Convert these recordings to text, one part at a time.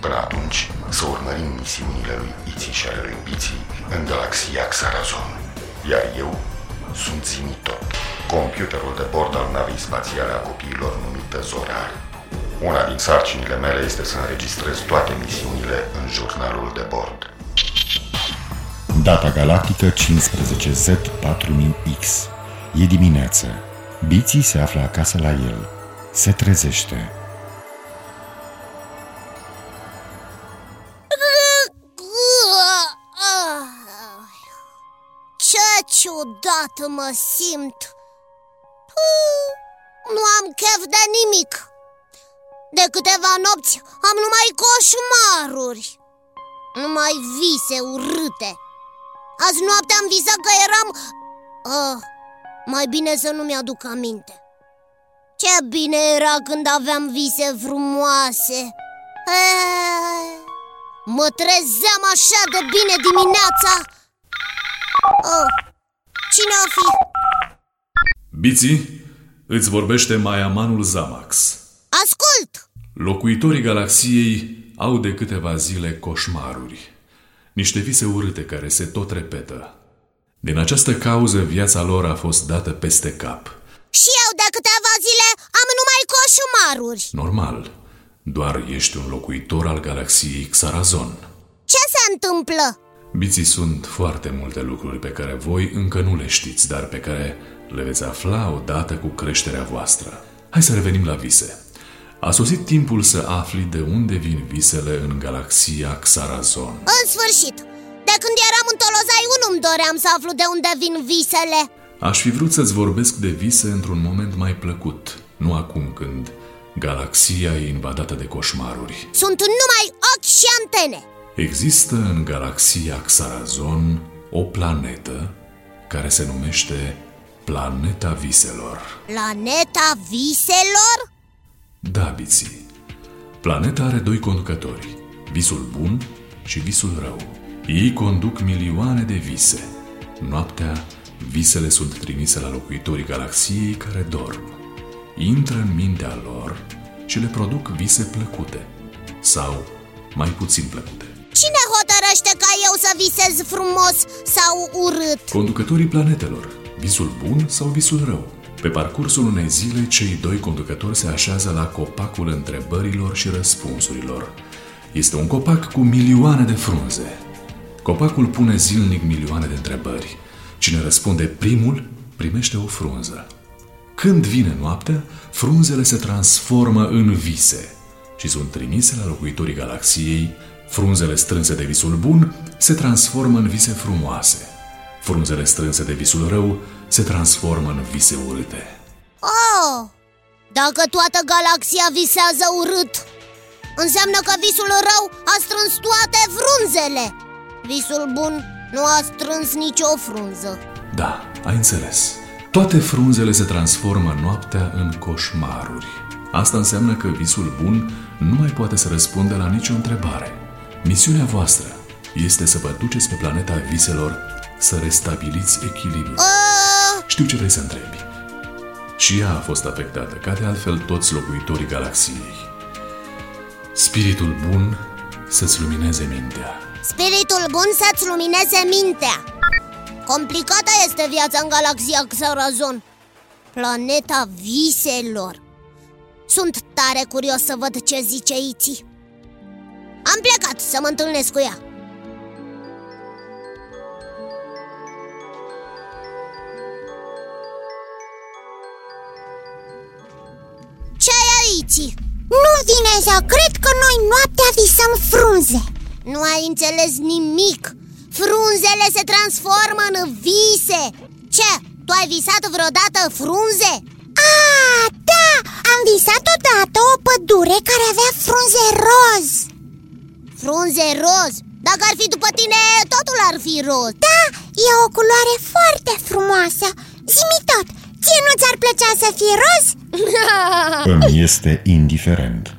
Până atunci, să urmărim misiunile lui Iții și ale lui Biții în galaxia Xarazon. Iar eu sunt Zimitot, computerul de bord al navei spațiale a copiilor numită Zorar. Una din sarcinile mele este să înregistrez toate misiunile în jurnalul de bord. Data galactică 15Z4000X E dimineață Biții se află acasă la el Se trezește Ce ciudat mă simt. Puh, Nu am chef de nimic. De câteva nopți am numai coșmaruri. Numai vise urâte. Azi noapte am visat că eram... Oh, mai bine să nu mi-aduc aminte. Ce bine era când aveam vise frumoase. Eh, Mă trezeam așa de bine dimineața. Oh, Cine o fi? Biții, îți vorbește Maiamanul Zamax. Ascult! Locuitorii galaxiei au de câteva zile coșmaruri. Niște vise urâte care se tot repetă. Din această cauză, viața lor a fost dată peste cap. Și eu de câteva zile am numai coșmaruri Normal, doar ești un locuitor al galaxiei Xarazon. Ce se întâmplă? Biții sunt foarte multe lucruri pe care voi încă nu le știți, dar pe care le veți afla odată cu creșterea voastră. Hai să revenim la vise. A sosit timpul să afli de unde vin visele în galaxia Xarazon. În sfârșit, de când eram în Tolozai 1 îmi doream să aflu de unde vin visele Aș fi vrut să-ți vorbesc de vise într-un moment mai plăcut, nu acum când galaxia e invadată de coșmaruri. Sunt numai ochi și antene Există în galaxia Xarazon o planetă care se numește Planeta Viselor. Planeta viselor? Da, Biții. Planeta are doi conducători, visul bun și visul rău. Ei conduc milioane de vise. Noaptea, visele sunt trimise la locuitorii galaxiei care dorm. Intră în mintea lor și le produc vise plăcute sau mai puțin plăcute. Cine hotărăște ca eu să visez frumos sau urât? Conducătorii planetelor, visul bun sau visul rău. Pe parcursul unei zile, cei doi conducători se așează la copacul întrebărilor și răspunsurilor. Este un copac cu milioane de frunze. Copacul pune zilnic milioane de întrebări. Cine răspunde primul, primește o frunză. Când vine noaptea, frunzele se transformă în vise și sunt trimise la locuitorii galaxiei. Frunzele strânse de visul bun se transformă în vise frumoase. Frunzele strânse de visul rău se transformă în vise urâte. Oh, dacă toată galaxia visează urât Înseamnă că visul rău a strâns toate frunzele Visul bun nu a strâns nicio frunză Da, ai înțeles. Toate frunzele se transformă noaptea în coșmaruri. Asta înseamnă că visul bun nu mai poate să răspundă la nicio întrebare. Misiunea voastră este să vă duceți pe planeta viselor să restabiliți echilibrul. uh, Știu ce vrei să întrebi. Și ea a fost afectată, ca de altfel toți locuitorii galaxiei. Spiritul bun să-ți lumineze mintea. Spiritul bun să-ți lumineze mintea Complicată este viața în galaxia Xarazon Planeta viselor Sunt tare curios să văd ce zice Iții am plecat să mă întâlnesc cu ea Ce ai aici? Nu vine să cred că noi noaptea visăm frunze Nu ai înțeles nimic Frunzele se transformă în vise Ce? Tu ai visat vreodată frunze? A, da! Am visat odată o pădure care avea frunze roz Frunze roz? Dacă ar fi după tine, totul ar fi roz Da, e o culoare foarte frumoasă Zimi tot, ție nu ți-ar plăcea să fii roz? Îmi este indiferent.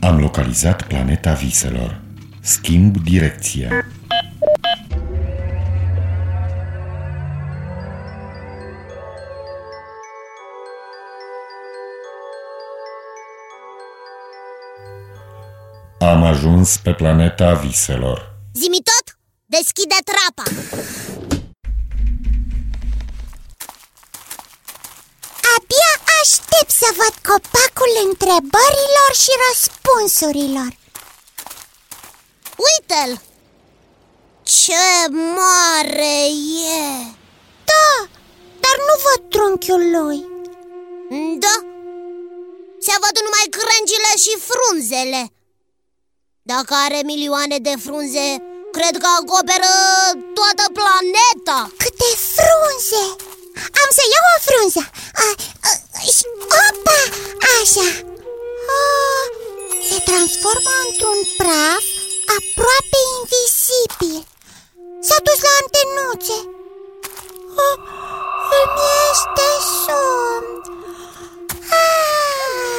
Am localizat planeta viselor. Schimb direcția. Am ajuns pe planeta viselor. Zimi tot, deschide trapa Abia aștept să văd copacul întrebărilor și răspunsurilor Uite-l! Ce mare e! Da, dar nu văd trunchiul lui Da, se văd numai crengile și frunzele Dacă are milioane de frunze, cred că acoperă toată planeta. Câte frunze! Am să iau o frunză. A, a, și, Opa! Așa. A, Se transformă într-un praf aproape invizibil S-a dus la antenuțe. A, Îmi este somn.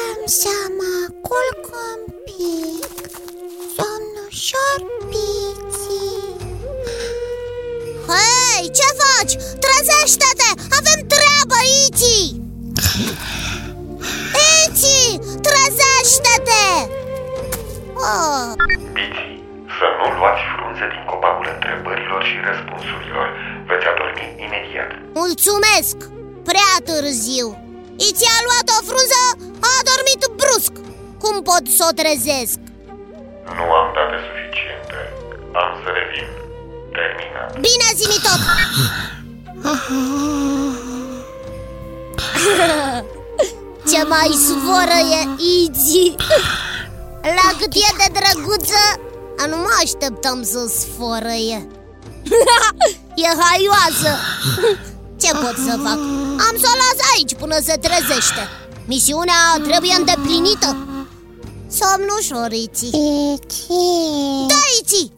Am să mă culc un pic Somn ușor piții Hei, ce faci? Trezește-te! Avem treabă, Iti! Iti, trezește-te! Oh, Biți, să nu luați frunze din copacul întrebărilor și răspunsurilor. Veți adormi imediat. mulțumesc! Prea târziu Iti a luat o frunză, a dormit brusc Cum pot să o trezesc? Nu am date suficiente. Am să revin. Terminat. Bine, zimi tot! Ce mai sforă e Iti La cât e de drăguță Nu mă așteptam să sforăie E haioasă Ce pot să fac? Am să o las aici până se trezește Misiunea trebuie îndeplinită Somn ușor, Iti Iți Da, Iti!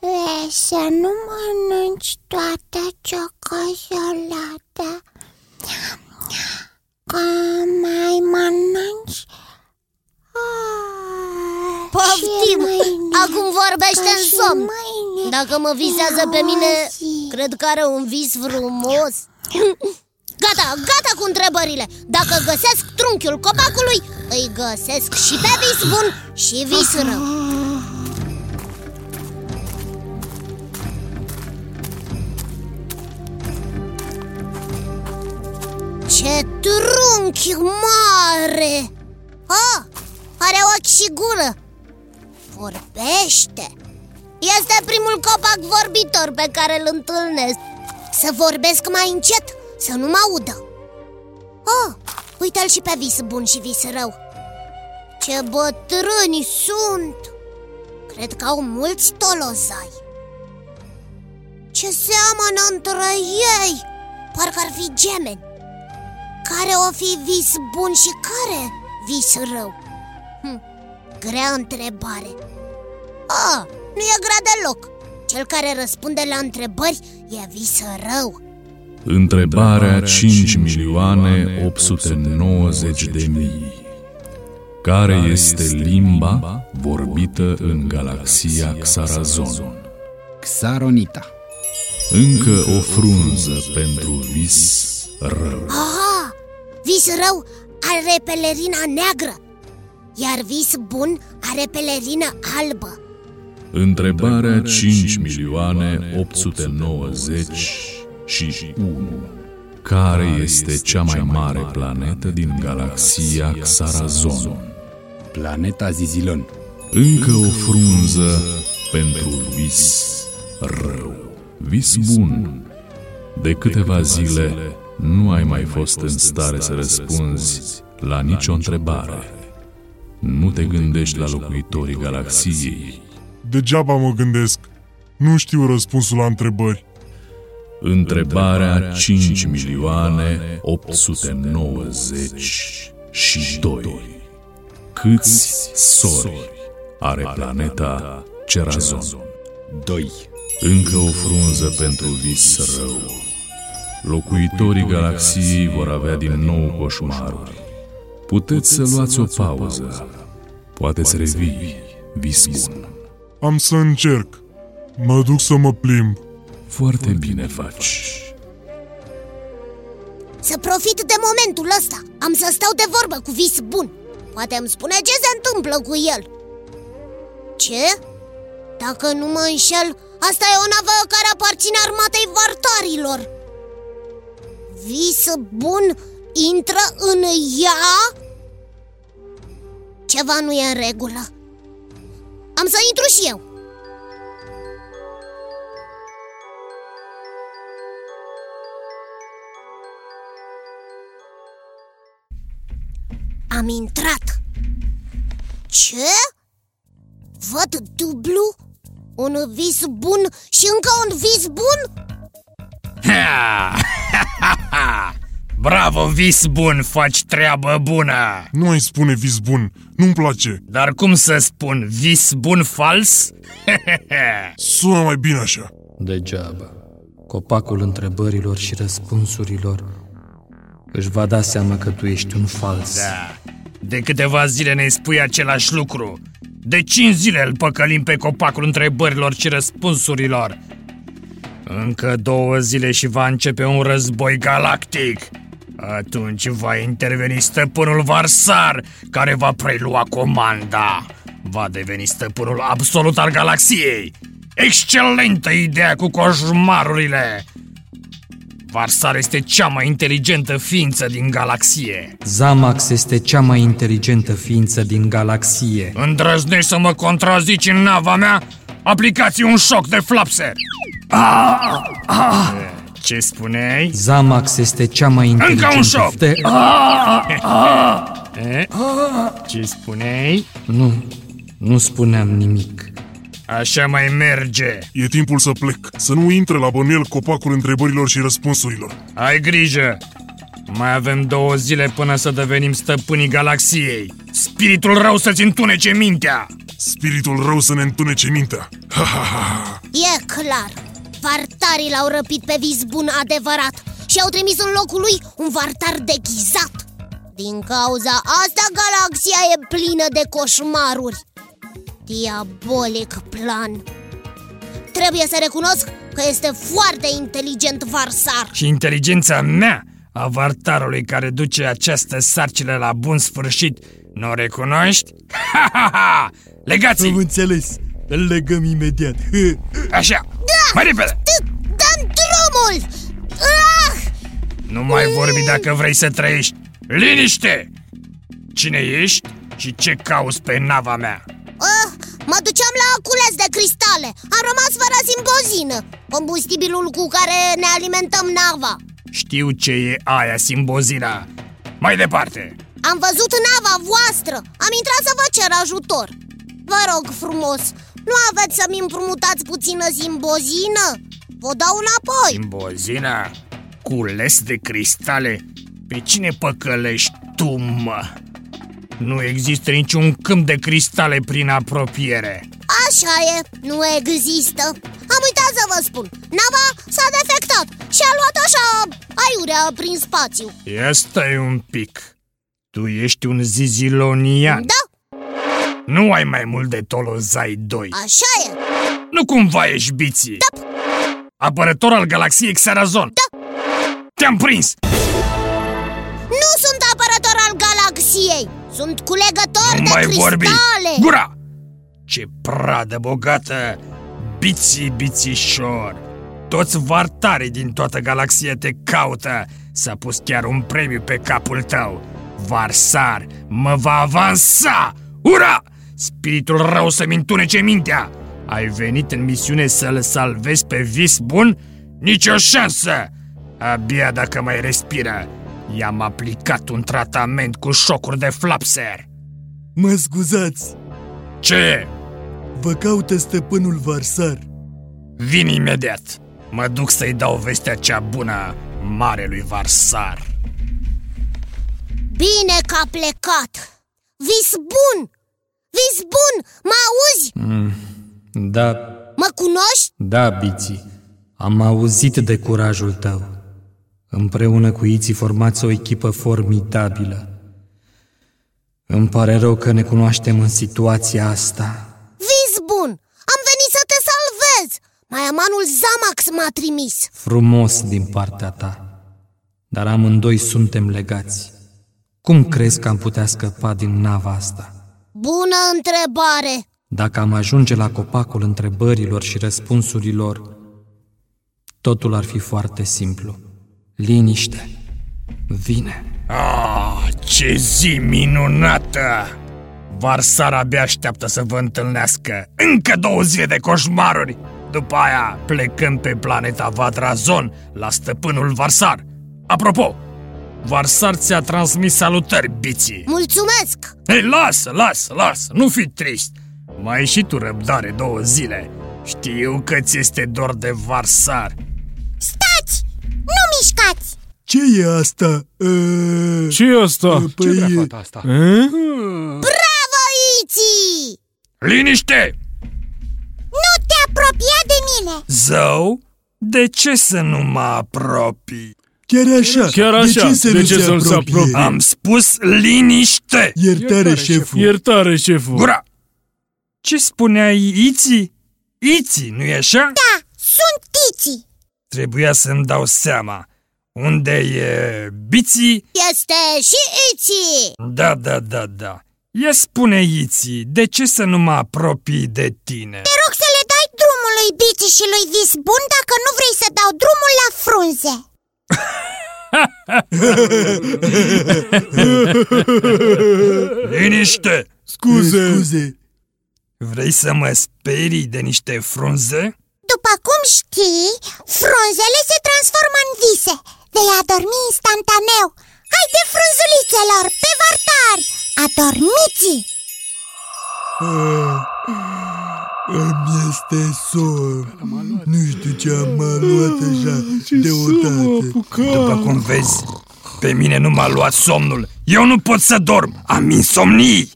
Vrei să nu mănânci toată ciocolata Că mai mănânci? Ah, Poftim! și mâine, Acum vorbește că în și somn. mâine. Dacă mă vizează la pe mine, o zi. cred că are un vis frumos Gata, gata cu întrebările. Dacă găsesc trunchiul copacului, îi găsesc și pe vis bun și vis rău. Ce trunchi mare! Ah, are ochi și gură. Vorbește. Este primul copac vorbitor pe care îl întâlnesc. Să vorbesc mai încet, să nu mă audă. Oh, uite-l și pe vis bun și vis rău. Ce bătrâni sunt! Cred că au mulți tolozai. Ce seamănă între ei? Parcă ar fi gemeni. Care o fi vis bun și care vis rău? Hm, grea întrebare. Ah, nu e grea deloc. Cel care răspunde la întrebări e vis rău Întrebarea 5 milioane 890 de mii. Care este limba vorbită în galaxia Xarazon? Xaronita. Încă o frunză pentru vis rău. Ah, vis rău are pelerina neagră Iar vis bun are pelerină albă. Întrebarea 5 milioane 890 și 1 Care este cea mai mare planetă din galaxia Xarazon? Planeta Zizilon Încă o frunză pentru vis rău Vis bun De câteva zile nu ai mai fost în stare să răspunzi la nicio întrebare. Nu te gândești la locuitorii galaxiei. Degeaba mă gândesc. Nu știu răspunsul la întrebări. Întrebarea 5 milioane 890 și 2. Câți sori are planeta Cerazon? 2. Încă o frunză pentru vis rău. Locuitorii galaxiei vor avea din nou coșmaruri. Puteți să luați o pauză. Poate să revii, vis bun. Am să încerc. Mă duc să mă plimb. Foarte bine faci. Să profit de momentul ăsta Am să stau de vorbă cu vis bun Poate îmi spune ce se întâmplă cu el Ce? Dacă nu mă înșel, asta e o navă care aparține armatei vartarilor Vis bun intră în ea? Ceva nu e în regulă Am să intru și eu Am intrat Ce? Văd dublu? Un vis bun și încă un vis bun? Bravo, vis bun, faci treabă bună Nu ai spune vis bun, nu-mi place. Dar cum să spun, vis bun fals? Sună mai bine așa. Degeaba. Copacul întrebărilor și răspunsurilor își va da seama că tu ești un fals. Da. De câteva zile ne spui același lucru. De cinci zile îl păcălim pe copacul întrebărilor și răspunsurilor. Încă două zile și va începe un război galactic. Atunci va interveni stăpânul Varsar Care va prelua comanda. Va deveni stăpânul absolut al galaxiei. Excelentă ideea cu coșmarurile Varsar este cea mai inteligentă ființă din galaxie Zamax este cea mai inteligentă ființă din galaxie. Îndrăznești să mă contrazici în nava mea? Aplicați un șoc de flapse! Ce spuneai? Zamax este cea mai Încă inteligentă un șoc! De... E? Ce spuneai? Nu, nu spuneam nimic. Așa mai merge E timpul să plec. Să nu intre la bănuiel copacul întrebărilor și răspunsurilor. Ai grijă! Mai avem două zile până să devenim stăpânii galaxiei Spiritul rău să-ți întunece mintea Spiritul rău să ne întunece mintea. Ha, ha, ha, ha. E clar Vartarii l-au răpit pe vis bun adevărat Și au trimis în locul lui un vartar deghizat Din cauza asta galaxia e plină de coșmaruri Diabolic plan Trebuie să recunosc că este foarte inteligent Varsar Și inteligența mea, a vartarului care duce această sarcină la bun sfârșit, nu o recunoști? Ha, ha, ha! Legați-i! înțeles, îl legăm imediat. Așa, mai repede! Dăm drumul! Ah! Nu mai vorbi dacă vrei să trăiești Liniște! Cine ești și ce cauți pe nava mea? Cules de cristale Am rămas fără simbozină Combustibilul cu care ne alimentăm nava Știu ce e aia, simbozina Mai departe Am văzut nava voastră Am intrat să vă cer ajutor Vă rog frumos Nu aveți să-mi împrumutați puțină simbozină? Vă dau înapoi Simbozina? Cules de cristale? Pe cine păcălești tu, mă? Nu există niciun câmp de cristale prin apropiere. Așa e, nu există. Am uitat să vă spun. Nava s-a defectat și a luat așa aiurea prin spațiu. Ia stai un pic. Tu ești un zizilonian. Da, Nu ai mai mult de Tolozai 2 așa e. Nu cumva ești biții Da. Apărător al galaxiei Xarazon Da. Te-am prins! Nu sunt apărător al galaxiei Sunt culegător Nu de mai cristale vorbi! Gura! Ce pradă bogată! Biții, bițișor! Toți vartarii din toată galaxia te caută! S-a pus chiar un premiu pe capul tău! Varsar mă va avansa! Ura! Spiritul rău să-mi întunece mintea! Ai venit în misiune să-l salvezi pe vis bun? Nici o șansă! Abia dacă mai respiră, i-am aplicat un tratament cu șocuri de flapser. Mă scuzați, Ce? vă caută stăpânul Varsar. Vin imediat. Mă duc să-i dau vestea cea bună marelui Varsar. Bine că a plecat Vis bun! Vis bun! Mă auzi? Da, Mă cunoști? da, Biții. Am auzit de curajul tău. Împreună cu Iții formați o echipă formidabilă. Îmi pare rău că ne cunoaștem în situația asta. Vis bun! Am venit să te salvez! Maiamanul Zamax m-a trimis Frumos din partea ta. Dar amândoi suntem legați. Cum crezi că am putea scăpa din nava asta? Bună întrebare! Dacă am ajunge la copacul întrebărilor și răspunsurilor, totul ar fi foarte simplu. Liniște. Vine. Ah, ce zi minunată! Varsar abia așteaptă să vă întâlnească. Încă două zile de coșmaruri! După aia plecăm pe planeta Vadrazon la stăpânul Varsar. Apropo, Varsar ți-a transmis salutări, biții. Mulțumesc! Hei, lasă, lasă, lasă, nu fi trist. Mai ai și tu răbdare două zile. Știu că ți este dor de Varsar. Stați! Nu mișcați! Ce e asta? Uh, ce e asta? Păi, asta? Bravo, Iții! Liniște! Nu te apropia de mine! Zău, de ce să nu mă apropii? chiar așa. Chiar De așa, ce să de nu ce se să nu se apropie? apropie? Am spus liniște! Iertare, șeful. Iertare, șeful. Gura! Ce spuneai, Iții? Iții, nu-i așa? Da, sunt Tiții! Trebuia să-mi dau seama. Unde e Biții? Este și Iții! Da, da, da, da. Ia spune, Iții, de ce să nu mă apropii de tine? Te rog să le dai drumul lui Bici și lui Vis Bun dacă nu vrei să dau drumul la frunze. Liniște! Scuze. Scuze. Vrei să mă sperii de niște frunze? După cum știi, frunzele se transformă în vise. Vei adormi instantaneu. Haide, frunzulițelor, pe vartari! Adormiți! Îmi este somn. Nu știu ce am m-a luat așa deodată. După cum vezi, pe mine nu m-a luat somnul. Eu nu pot să dorm. Am insomnii.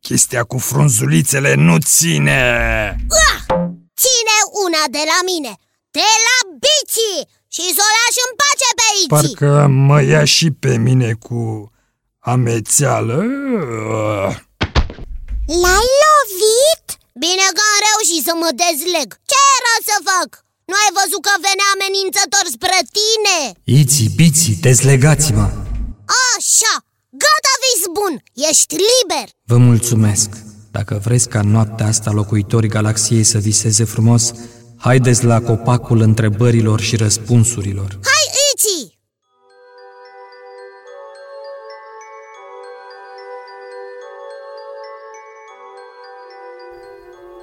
Chestia cu frunzulițele nu ține. Ține una de la mine De la Biții Și să o lași în pace pe Iții Parcă mă ia și pe mine cu amețeală. L-ai lovit? Bine că am reușit să mă dezleg Ce era să fac? Nu ai văzut că venea amenințător spre tine? Iții, biții, dezlegați-mă! Așa, gata vis bun, ești liber Vă mulțumesc! Dacă vreți ca noaptea asta locuitorii galaxiei să viseze frumos, haideți la copacul întrebărilor și răspunsurilor. Hai Iții!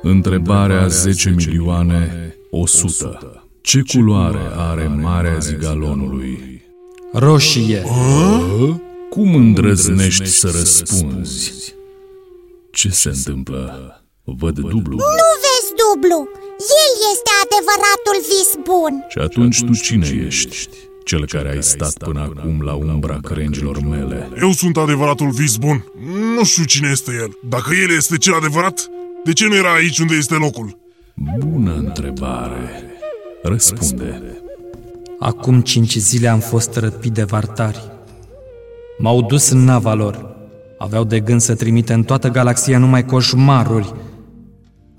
Întrebarea 10 milioane 100. Ce culoare are Marea Zigalonului? Roșie, Cum îndrăznești să răspunzi? Ce se întâmplă? Văd dublu. Nu vezi dublu! El este adevăratul vis bun! Și atunci tu cine ești? Cel care ai stat până acum la umbra crengilor mele. Eu sunt adevăratul vis bun. Nu știu cine este el. Dacă el este cel adevărat, de ce nu era aici unde este locul? Bună întrebare. Răspunde. acum cinci zile am fost răpit de vartari. M-au dus în nava lor. Aveau de gând să trimite în toată galaxia numai coșmaruri.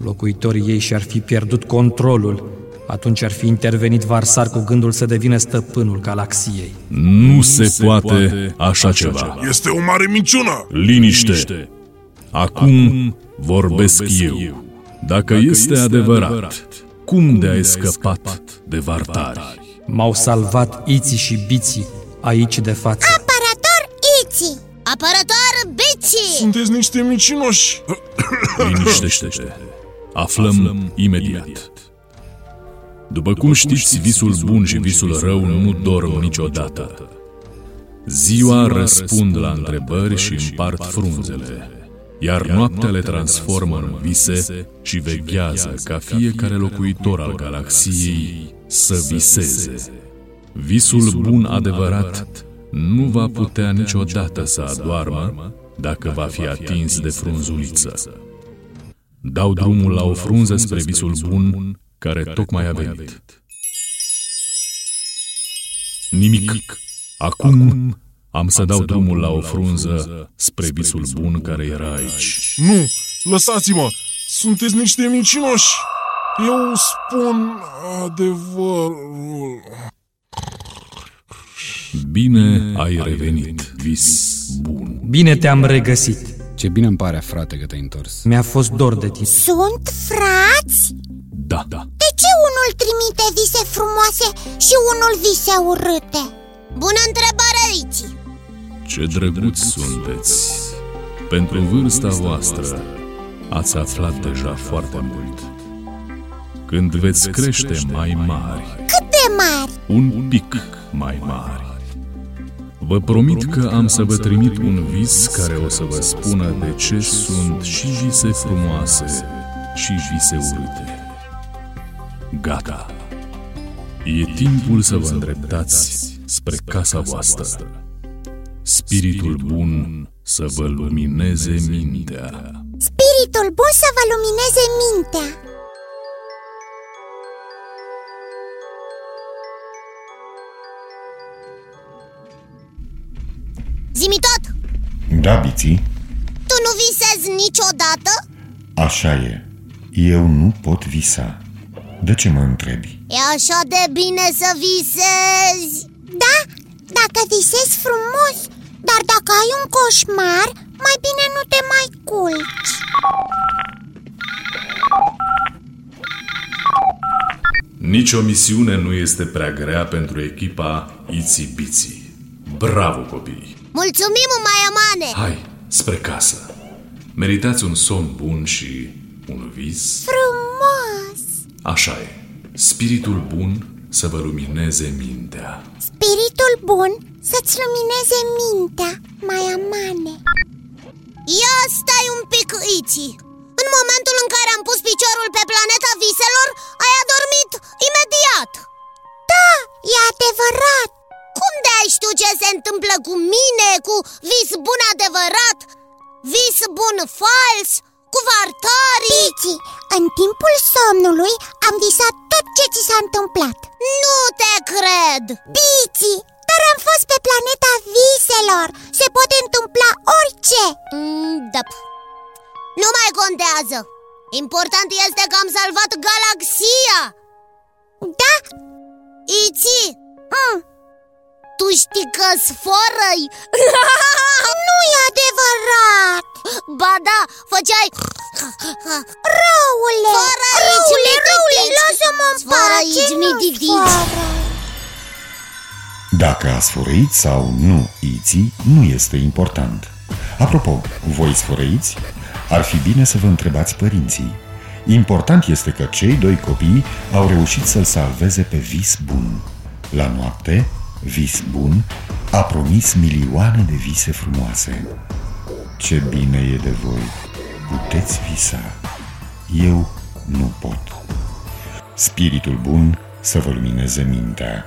Locuitorii ei și-ar fi pierdut controlul. Atunci ar fi intervenit Varsar cu gândul să devină stăpânul galaxiei. Nu se poate așa ceva. Este o mare minciună! Liniște! Acum vorbesc eu. Dacă este adevărat, cum de ai scăpat de vartari? M-au salvat Iții și Biții aici de față. Apărător Iții! Apărător Biții! Sunteți niște mincinoși! Liniștește-te. Aflăm imediat. După cum știți, visul bun și visul rău nu dorm niciodată. Ziua răspund la întrebări și împart frunzele, iar noaptea le transformă în vise și veghează ca fiecare locuitor al galaxiei să viseze. Visul bun adevărat nu va putea niciodată să adoarmă dacă va fi atins de frunzuliță. Dau drumul la o frunză spre visul bun care tocmai a venit. Nimic. Acum am să dau drumul la o frunză spre visul bun care era aici. Nu, lăsați-mă! Sunteți niște mincinoși! Eu spun adevărul. Bine ai revenit, vis bun. Bine te-am regăsit. Ce bine îmi pare, frate, că te-ai întors. Mi-a fost dor de tine. Sunt frați? Da, da. De ce unul trimite vise frumoase și unul vise urâte? Bună întrebare aici! Ce drăguți sunteți! Pentru vârsta voastră ați aflat deja foarte mult. Când veți crește mai mari, Cât de mari? un pic mai mari, vă promit că am să vă trimit un vis care o să vă spună de ce sunt și vise frumoase și vise urâte. Gata! E timpul să vă îndreptați spre casa voastră. Spiritul bun să vă lumineze mintea. Spiritul bun să vă lumineze mintea Zimi tot! Da, Biții, Tu nu visezi niciodată? așa e. Eu nu pot visa. De ce mă întrebi? E așa de bine să visezi Da, dacă visezi frumos Dar dacă ai un coșmar, mai bine nu te mai culci Nici o misiune nu este prea grea pentru echipa Itsy Bitsy. Bravo, copii! Mulțumim, Maiamane! Hai, spre casă! Meritați un somn bun și un vis? Frumos! Așa e. Spiritul bun să vă lumineze mintea. Spiritul bun să-ți lumineze mintea, mai amane Ia stai un pic, Iți În momentul în care am pus piciorul pe planeta viselor, ai adormit imediat Da, e adevărat Cum de ai știu ce se întâmplă cu mine, cu vis bun adevărat, vis bun fals, cu vartarii? Pici, în timpul somnului am visat tot ce ți s-a întâmplat Nu te cred! Bici, dar am fost pe planeta viselor Se poate întâmpla orice Mm, da. Nu mai contează Important este că am salvat galaxia Da? Iți, Mm. Tu știi că sforăi? Nu e adevărat Ba da, făceai Răule, Fără aici, răule, mititic. răule, lasă-mă în Fără pace, aici, nu mititic. fără. Dacă a sfărăit sau nu Iții, nu este important. Apropo, voi sfărăiți? Ar fi bine să vă întrebați părinții. Important este că cei doi copii au reușit să-l salveze pe vis bun. La noapte, vis bun a promis milioane de vise frumoase. Ce bine e de voi! Puteți visa. Eu nu pot. Spiritul bun să vă lumineze mintea.